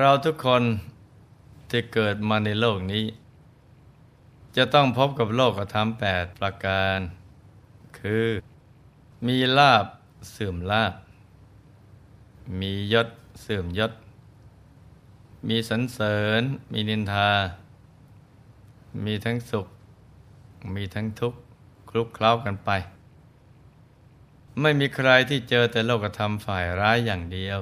เราทุกคนที่เกิดมาในโลกนี้ จะต้องพบกับโลกธรรมแปดประการ คือมีลาบเสื่อมลาบ มียศเสื่อมยศ มีสรรเสริญ มีนินทา มีทั้งสุข มีทั้งทุกข์คลุกเคล้ากันไป ไม่มีใครที่เจอแต่โลกธรรมฝ่ายร้ายอย่างเดียว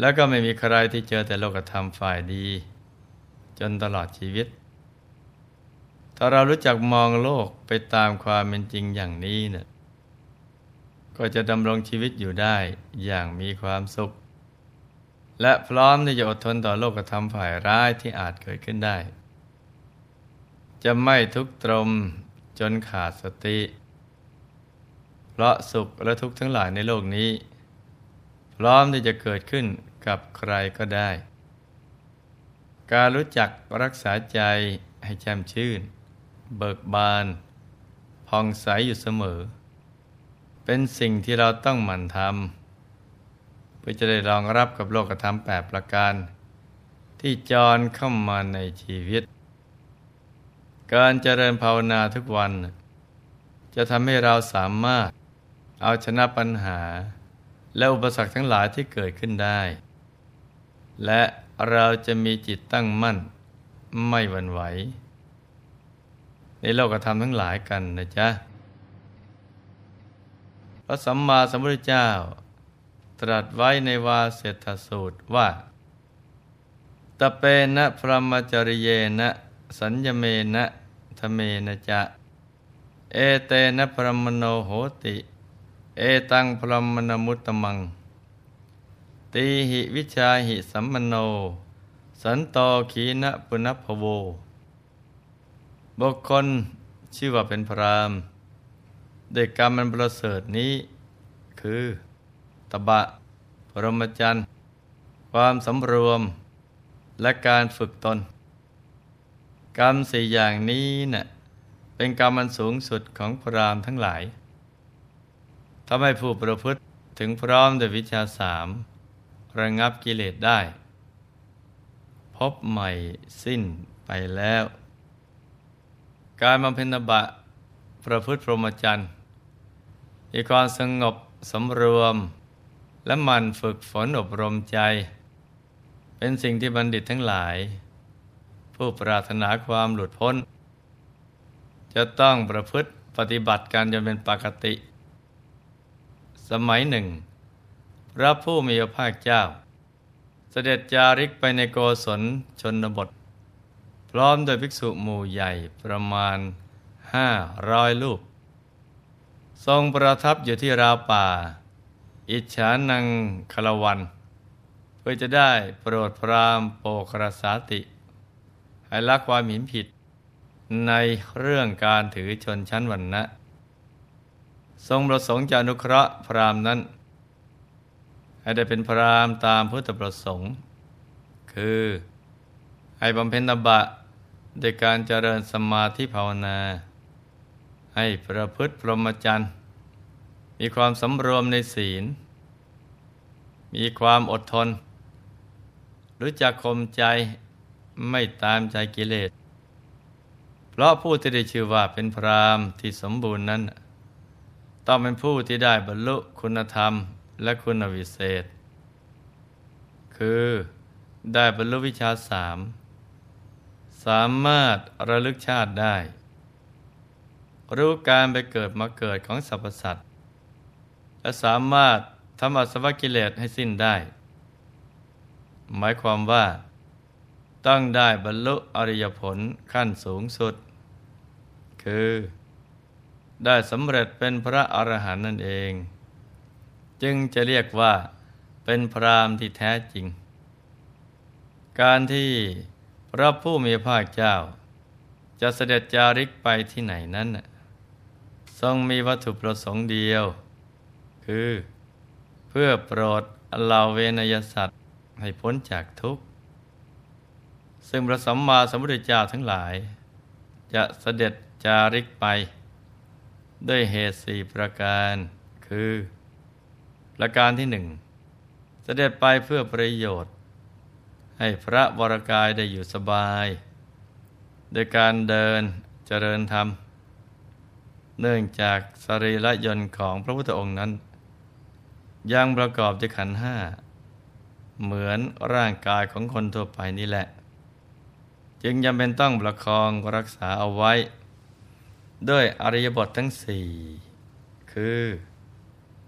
แล้วก็ไม่มีใครที่เจอแต่โลกธรรมฝ่ายดี จนตลอดชีวิต ถ้าเรารู้จักมองโลกไปตามความเป็นจริงอย่างนี้เนะี่ยก็จะดำรงชีวิตอยู่ได้อย่างมีความสุข และพร้อมที่จะอดทนต่อโลกธรรมฝ่ายร้ายที่อาจเกิดขึ้นได้ จะไม่ทุกตรมจนขาดสติ เพราะสุขและทุกข์ทั้งหลายในโลกนี้ พร้อมที่จะเกิดขึ้นกับใครก็ได้ การรู้จักรักษาใจให้แจ่มชื่น เบิกบาน ผ่องใสอยู่เสมอ เป็นสิ่งที่เราต้องหมั่นทำเพื่อจะได้รองรับกับโลกธรรมแปดประการ ที่จรเข้ามาในชีวิต การเจริญภาวนาทุกวัน จะทำให้เราสามารถเอาชนะปัญหา และอุปสรรคทั้งหลายที่เกิดขึ้นได้ และเราจะมีจิตตั้งมั่น ไม่หวั่นไหว ในโลกธรรมทั้งหลายกันนะจ๊ะ พระสัมมาสัมพุทธเจ้า ตรัสไว้ในวาเสถสูตรว่าตะเปนะพรหมจริเยนะ สัญญเมนะทเมนะจะ เอเตนะพรมโนโหติ เอตังพรมนมุตตมัง ตีหิวิชาหิสัมมโน สันโตขีนะปุณพโว บุคคลชื่อว่าเป็นพรามเด็กกรรมมันประเสริฐนี้ คือตบะ พรหมจรรย์ ความสำรวม และการฝึกตน กรรมสี่อย่างนี้นะ่ะเป็นกรรมมันสูงสุดของพรามทั้งหลาย ทำให้ผู้ประพฤติถึงพร้อมด้วยวิชาสามระงับกิเลสได้ พบใหม่สิ้นไปแล้ว การบำเพ็ญบะประพฤติพรหมจรรย์มีความสงบสำรวม และมันฝึกฝนอบรมใจ เป็นสิ่งที่บัณฑิตทั้งหลาย ผู้ปรารถนาความหลุดพ้น จะต้องประพฤติปฏิบัติการจนเป็นปกติ สมัยหนึ่ง พระผู้มีพระภาคเจ้า เสด็จจาริกไปในโกศลชนบท พร้อมโดยภิกษุหมู่ใหญ่ประมาณห้าร้อยลูก ทรงประทับอยู่ที่ราวป่า อิจฉานังคลวัน เพื่อจะได้โปรดพรามโปกรสาติ ให้ละความหินผิดในเรื่องการถือชนชั้นวันนะ ทรงประสงค์จะอนุเคราะห์พราหมณ์นั้น ให้ได้เป็นพรามตามพุทธประสงค์ คือให้บำเพ็ญตบะโดยการเจริญสมาธิภาวนา ให้ประพฤติพรหมจรรย์ มีความสำรวมในศีล มีความอดทน รู้จักคมใจไม่ตามใจกิเลส เพราะผู้ที่ได้ชื่อว่าเป็นพรามที่สมบูรณ์นั้น ต้องเป็นผู้ที่ได้บรรลุคุณธรรมและคุณวิเศษ คือได้บรรลุวิชาสาม สามารถระลึกชาติได้ รู้การไปเกิดมาเกิดของสรรพสัตว์และสามารถทำอสวกิเลสให้สิ้นได้ หมายความว่า ต้องได้บรรลุอริยผลขั้นสูงสุด คือ ได้สำเร็จเป็นพระอรหันต์นั่นเอง จึงจะเรียกว่าเป็นพรามที่แท้จริง การที่พระผู้มีพระเจ้า จะเสด็จจาริกไปที่ไหนนั้น ทรงมีวัตถุประสงค์เดียว คือเพื่อโปรดเหล่าเวนยสัตว์ให้พ้นจากทุกข์ ซึ่งพระสัมมาสัมพุทธเจ้าทั้งหลาย จะเสด็จจาริกไป ด้วยเหตุสี่ประการ คือ ประการที่หนึ่งเสด็จไปเพื่อประโยชน์ ให้พระวรกายได้อยู่สบาย โดยการเดินเจริญธรรม เนื่องจากสรีระยนต์ของพระพุทธองค์นั้น ยังประกอบด้วยขันห้า เหมือนร่างกายของคนทั่วไปนี่แหละ จึงจำเป็นต้องประคองรักษาเอาไว้ ด้วยอริยบททั้งสี่คือ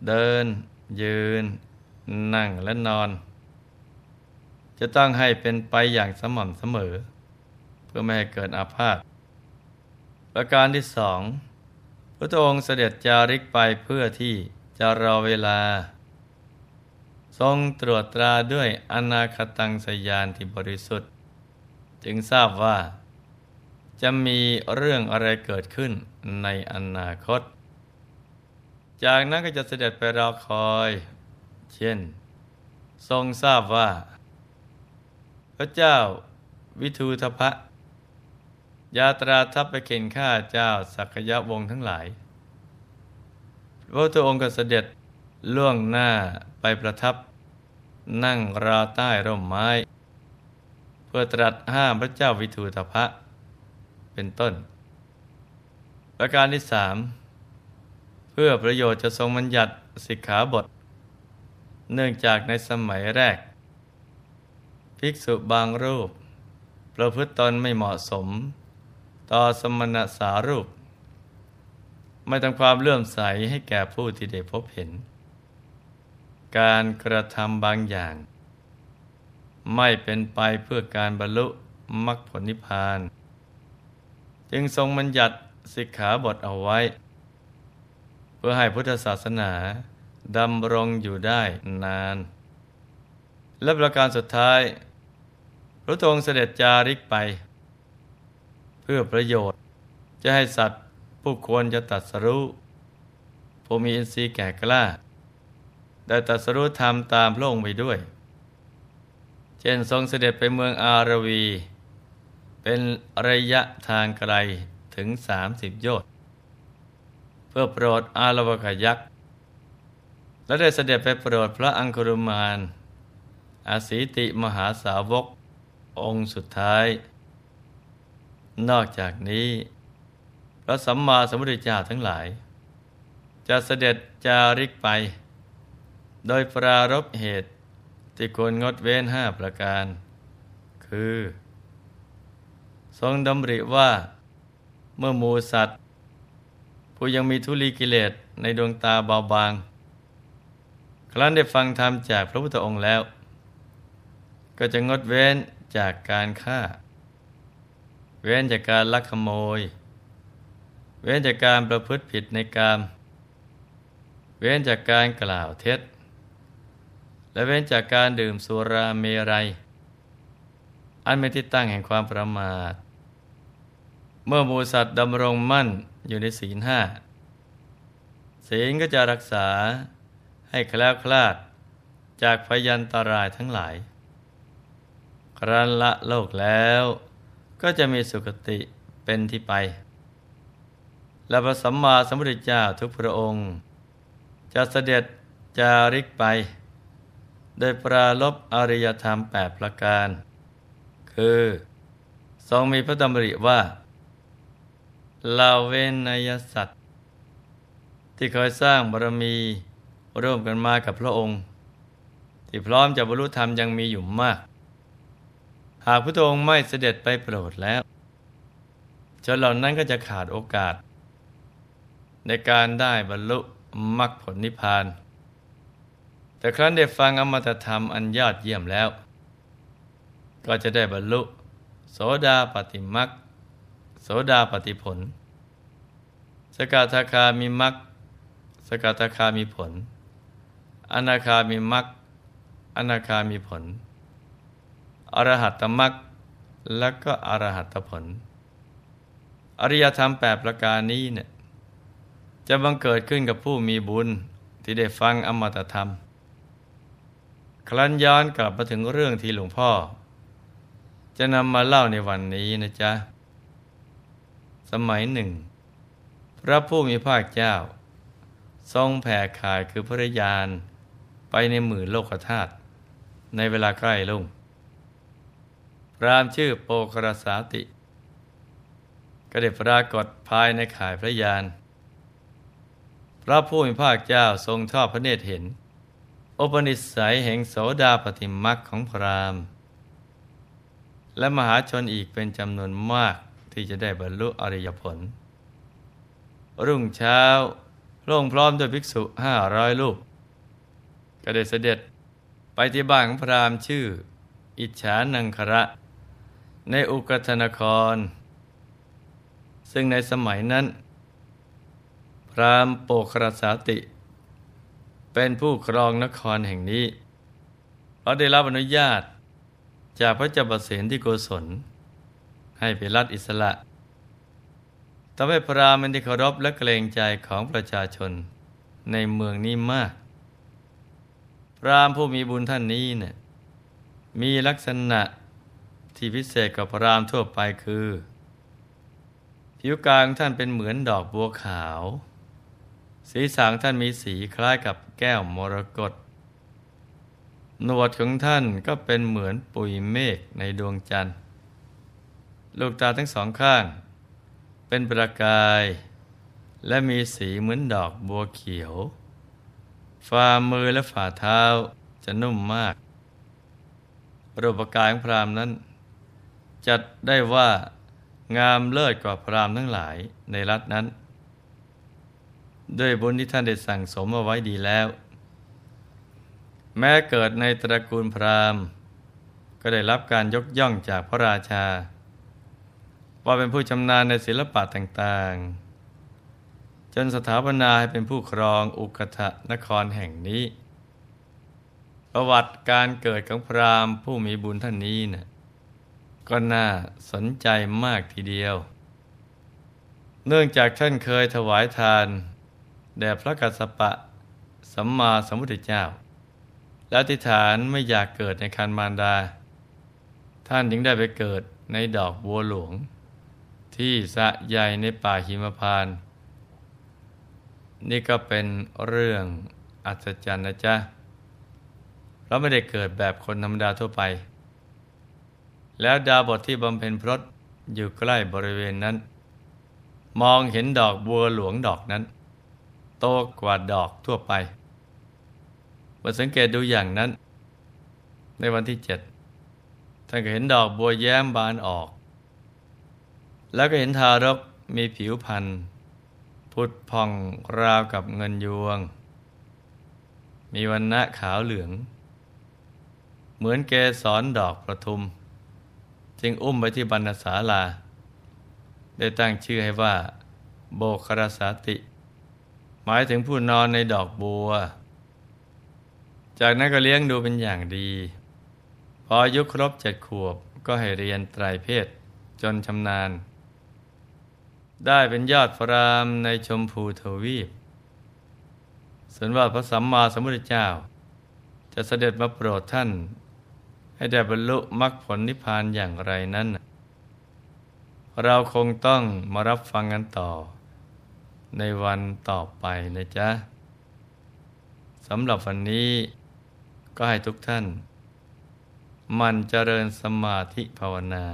เดิน ยืน นั่งและนอน จะต้องให้เป็นไปอย่างสม่ำเสมอ เพื่อไม่ให้เกิดอาพาธประการที่สองพระองค์เสด็จจาริกไปเพื่อที่จะรอเวลา ทรงตรวจตราด้วยอนาคตังสยานที่บริสุทธิ์ จึงทราบว่า จะมีเรื่องอะไรเกิดขึ้นในอนาคต จากนั้นก็จะเสด็จไปรอคอย เช่น ทรงทราบว่า พระเจ้าวิทูทพะ ยาตราทัพไปเข็นฆ่าเจ้าสักยะวงทั้งหลายพระพุทธองค์ก็เสด็จล่วงหน้าไปประทับ นั่งรอใต้ร่มไม้ เพื่อตรัสห้ามพระเจ้าวิทูทพะ เป็นต้น ประการที่สามเพื่อประโยชน์จะทรงบัญญัติสิกขาบท เนื่องจากในสมัยแรก ภิกษุบางรูป ประพฤติตนไม่เหมาะสม ต่อสมณสารูป ไม่ทำความเลื่อมใสให้แก่ผู้ที่ได้พบเห็น การกระทำบางอย่าง ไม่เป็นไปเพื่อการบรรลุมรรคผลนิพพาน จึงทรงบัญญัติสิกขาบทเอาไว้ เพื่อให้พุทธศาสนาดำรงอยู่ได้นาน และประการสุดท้าย พระองค์เสด็จจาริกไป เพื่อประโยชน์จะให้สัตว์ผู้ควรจะตัดสรู้ผู้มีอินทรีย์แก่กล้า ได้ตัดสรู้ธรรมตามพระองค์ไปด้วย เช่นทรงเสด็จไปเมืองอารวี เป็นระยะทางไกลถึงสามสิบโยชน์เพื่อโปรดอารวกยักษ์ และได้เสด็จไปโปรดพระอังคุรุมานอาศีติมหาสาวก องค์สุดท้าย นอกจากนี้ พระสัมมาสัมพุทธเจ้าทั้งหลาย จะเสด็จจาริกไป โดยปรารบเหตุที่ควรงดเว้นห้าประการ คือ ทรงดำริว่าเมื่อมูสัตว์ ผู้ยังมีทุลีกิเลสในดวงตาเบาบาง ครั้นได้ฟังธรรมจากพระพุทธองค์แล้ว ก็จะงดเว้นจากการฆ่า เว้นจากการลักขโมย เว้นจากการประพฤติผิดในกามเว้นจากการกล่าวเท็จ และเว้นจากการดื่มสุราเมรัย อันเป็นที่ตั้งแห่งความประมาท เมื่อมูสัตว์ดำรงมั่นอยู่ในศีลห้าศีลก็จะรักษาให้แคล้วคลาดจากพยันตรายทั้งหลาย ครั้นละโลกแล้วก็จะมีสุคติเป็นที่ไป และพระสัมมาสัมพุทธเจ้าทุกพระองค์ จะเสด็จจาริกไป โดยปราลบอริยธรรมแปดประการ คือ ทรงมีพระดำริว่า ลาเวนนยสัตว์ ที่เคยสร้างบารมีร่วมกันมากับพระองค์ ที่พร้อมจะบรรลุธรรมยังมีอยู่มาก หากพระองค์ไม่เสด็จไปโปรดแล้วชนเหล่านั้นก็จะขาดโอกาส ในการได้บรรลุมรรคผลนิพพาน แต่ครั้นได้ฟังอมตะธรรมอันยอดเยี่ยมแล้ว ก็จะได้บรรลุ โสดาปฏิมรรค โสดาปฏิผล สกทาคามีมรรคสกทาคามีผล อนาคามีมรรคอนาคามีผล อรหัตตมรักและก็อรหัตผล อริยธรรมแปดประการนี้เนี่ยจะบังเกิดขึ้นกับผู้มีบุญที่ได้ฟังอมตะธรรม คลันย้อนกลับมาถึงเรื่องที่หลวงพ่อ จะนำมาเล่าในวันนี้นะจ๊ะ สมัยหนึ่ง พระผู้มีภาคเจ้า ทรงแผ่ขายคือพระยานไปในหมื่นโลกธาตุในเวลาใกล้ลุ่งพรามชื่อโปครสาติ ก็ได้ปรากฏภายในขายพระยาน พระผู้มีภาคเจ้าทรงชอบพระเนตรเห็นอุปนิสัยแห่งโสดาปฏิมักของพรามและมหาชนอีกเป็นจำนวนมาก ที่จะได้บรรลุอริยผล รุ่งเช้าลงพร้อมด้วยภิกษุห้าร้อยลูกก็ได้เสด็จไปที่บ้านของพรามชื่อ อิจฉานังคระ ในอุกธนคร ซึ่งในสมัยนั้น พรามโปครสาติ เป็นผู้ครองนครแห่งนี้เราได้รับอนุญาตจากพระเจ้าประเสนที่โกศล ให้ไปรัฐอิสระทำให้พราหมณ์ที่เคารพและเกรงใจของประชาชนในเมืองนี้มาก พราหมณ์ผู้มีบุญท่านนี้เนี่ยมีลักษณะที่พิเศษกว่าพราหมณ์ทั่วไปคือ ผิวกายของท่านเป็นเหมือนดอกบัวขาว สีสังท่านมีสีคล้ายกับแก้วมรกตหนวดของท่านก็เป็นเหมือนปุยเมฆในดวงจันทร์ ลูกตาทั้งสองข้าง เป็นประกาย และมีสีเหมือนดอกบัวเขียว ฝ่ามือและฝ่าเท้าจะนุ่มมาก รูปกายของพรามนั้น จัดได้ว่างามเลิศกว่าพรามทั้งหลายในรัฐนั้น ด้วยบุญที่ท่านได้สั่งสมเอาไว้ดีแล้ว แม้เกิดในตระกูลพราหมณ์ ก็ได้รับการยกย่องจากพระราชา ว่าเป็นผู้ชำนาญในศิลปะต่างๆ จนสถาปนาให้เป็นผู้ครองอุกทะนครแห่งนี้ ประวัติการเกิดของพราหมณ์ผู้มีบุญท่านนี้นะ่ะก็น่าสนใจมากทีเดียว เนื่องจากท่านเคยถวายทาน แด่พระกัสสปะสัมมาสัมพุทธเจ้า และทิฏฐานไม่อยากเกิดในคันมารดา ท่านจึงได้ไปเกิดในดอกบัวหลวง ที่สะใหญ่ในป่าหิมพาน นี่ก็เป็นเรื่องอัศจรรย์นะจ๊ะเราไม่ได้เกิดแบบคนธรรมดาทั่วไป แล้วดาวบทที่บำเพ็ญพรตอยู่ใกล้บริเวณนั้น มองเห็นดอกบัวหลวงดอกนั้น โตกว่าดอกทั่วไปมาสังเกตดูอย่างนั้น ในวันที่เจ็ดท่านก็เห็นดอกบัวแย้มบานออก แล้วก็เห็นทารกมีผิวพรรณพุดพองราวกับเงินยวง มีวันณะขาวเหลือง เหมือนเกสรดอกประทุม จึงอุ้มไปที่บรรณศาลา ได้ตั้งชื่อให้ว่า โบครสาติ หมายถึงผู้นอนในดอกบัว จากนั้นก็เลี้ยงดูเป็นอย่างดี พออายุครบเจ็ดขวบก็ให้เรียนไตรเพศจนชำนาญ ได้เป็นยอดพรามในชมพูทวีปส่วนว่าพระสัมมาสัมพุทธเจ้า จะเสด็จมาโปรดท่าน ให้ได้บรรลุมรรคผลนิพพานอย่างไรนั้น เราคงต้องมารับฟังกันต่อ ในวันต่อไปนะจ๊ะสำหรับวันนี้ก็ให้ทุกท่าน มันเจริญสมาธิภาวนา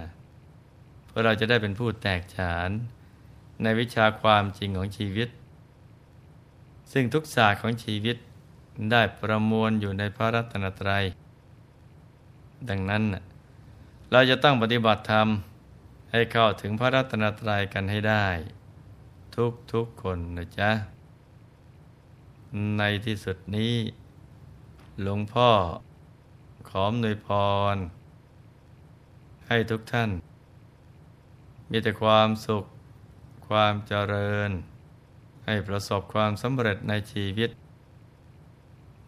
เพื่อเราจะได้เป็นผู้แตกฉาน ในวิชาความจริงของชีวิต ซึ่งทุกศาสตร์ของชีวิตได้ประมวลอยู่ในพระรัตนตรัย ดังนั้น เราจะต้องปฏิบัติธรรมให้เข้าถึงพระรัตนตรัยกันให้ได้ ทุกทุกคนนะจ๊ะ ในที่สุดนี้ หลวงพ่อขอมนวยพร ให้ทุกท่าน มีแต่ความสุข ความเจริญ ให้ประสบความสำเร็จในชีวิต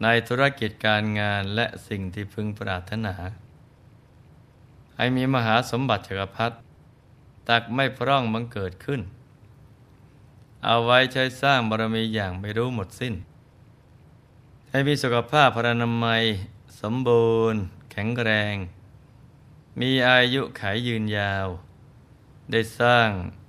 ในธุรกิจการงานและสิ่งที่พึงปรารถนา ให้มีมหาสมบัติจักรพรรดิตักไม่พร่องบังเกิดขึ้น เอาไว้ใช้สร้างบารมีอย่างไม่รู้หมดสิ้น ให้มีสุขภาพพรรณนามัย สมบูรณ์ แข็งแรง มีอายุขายยืนยาว ได้สร้าง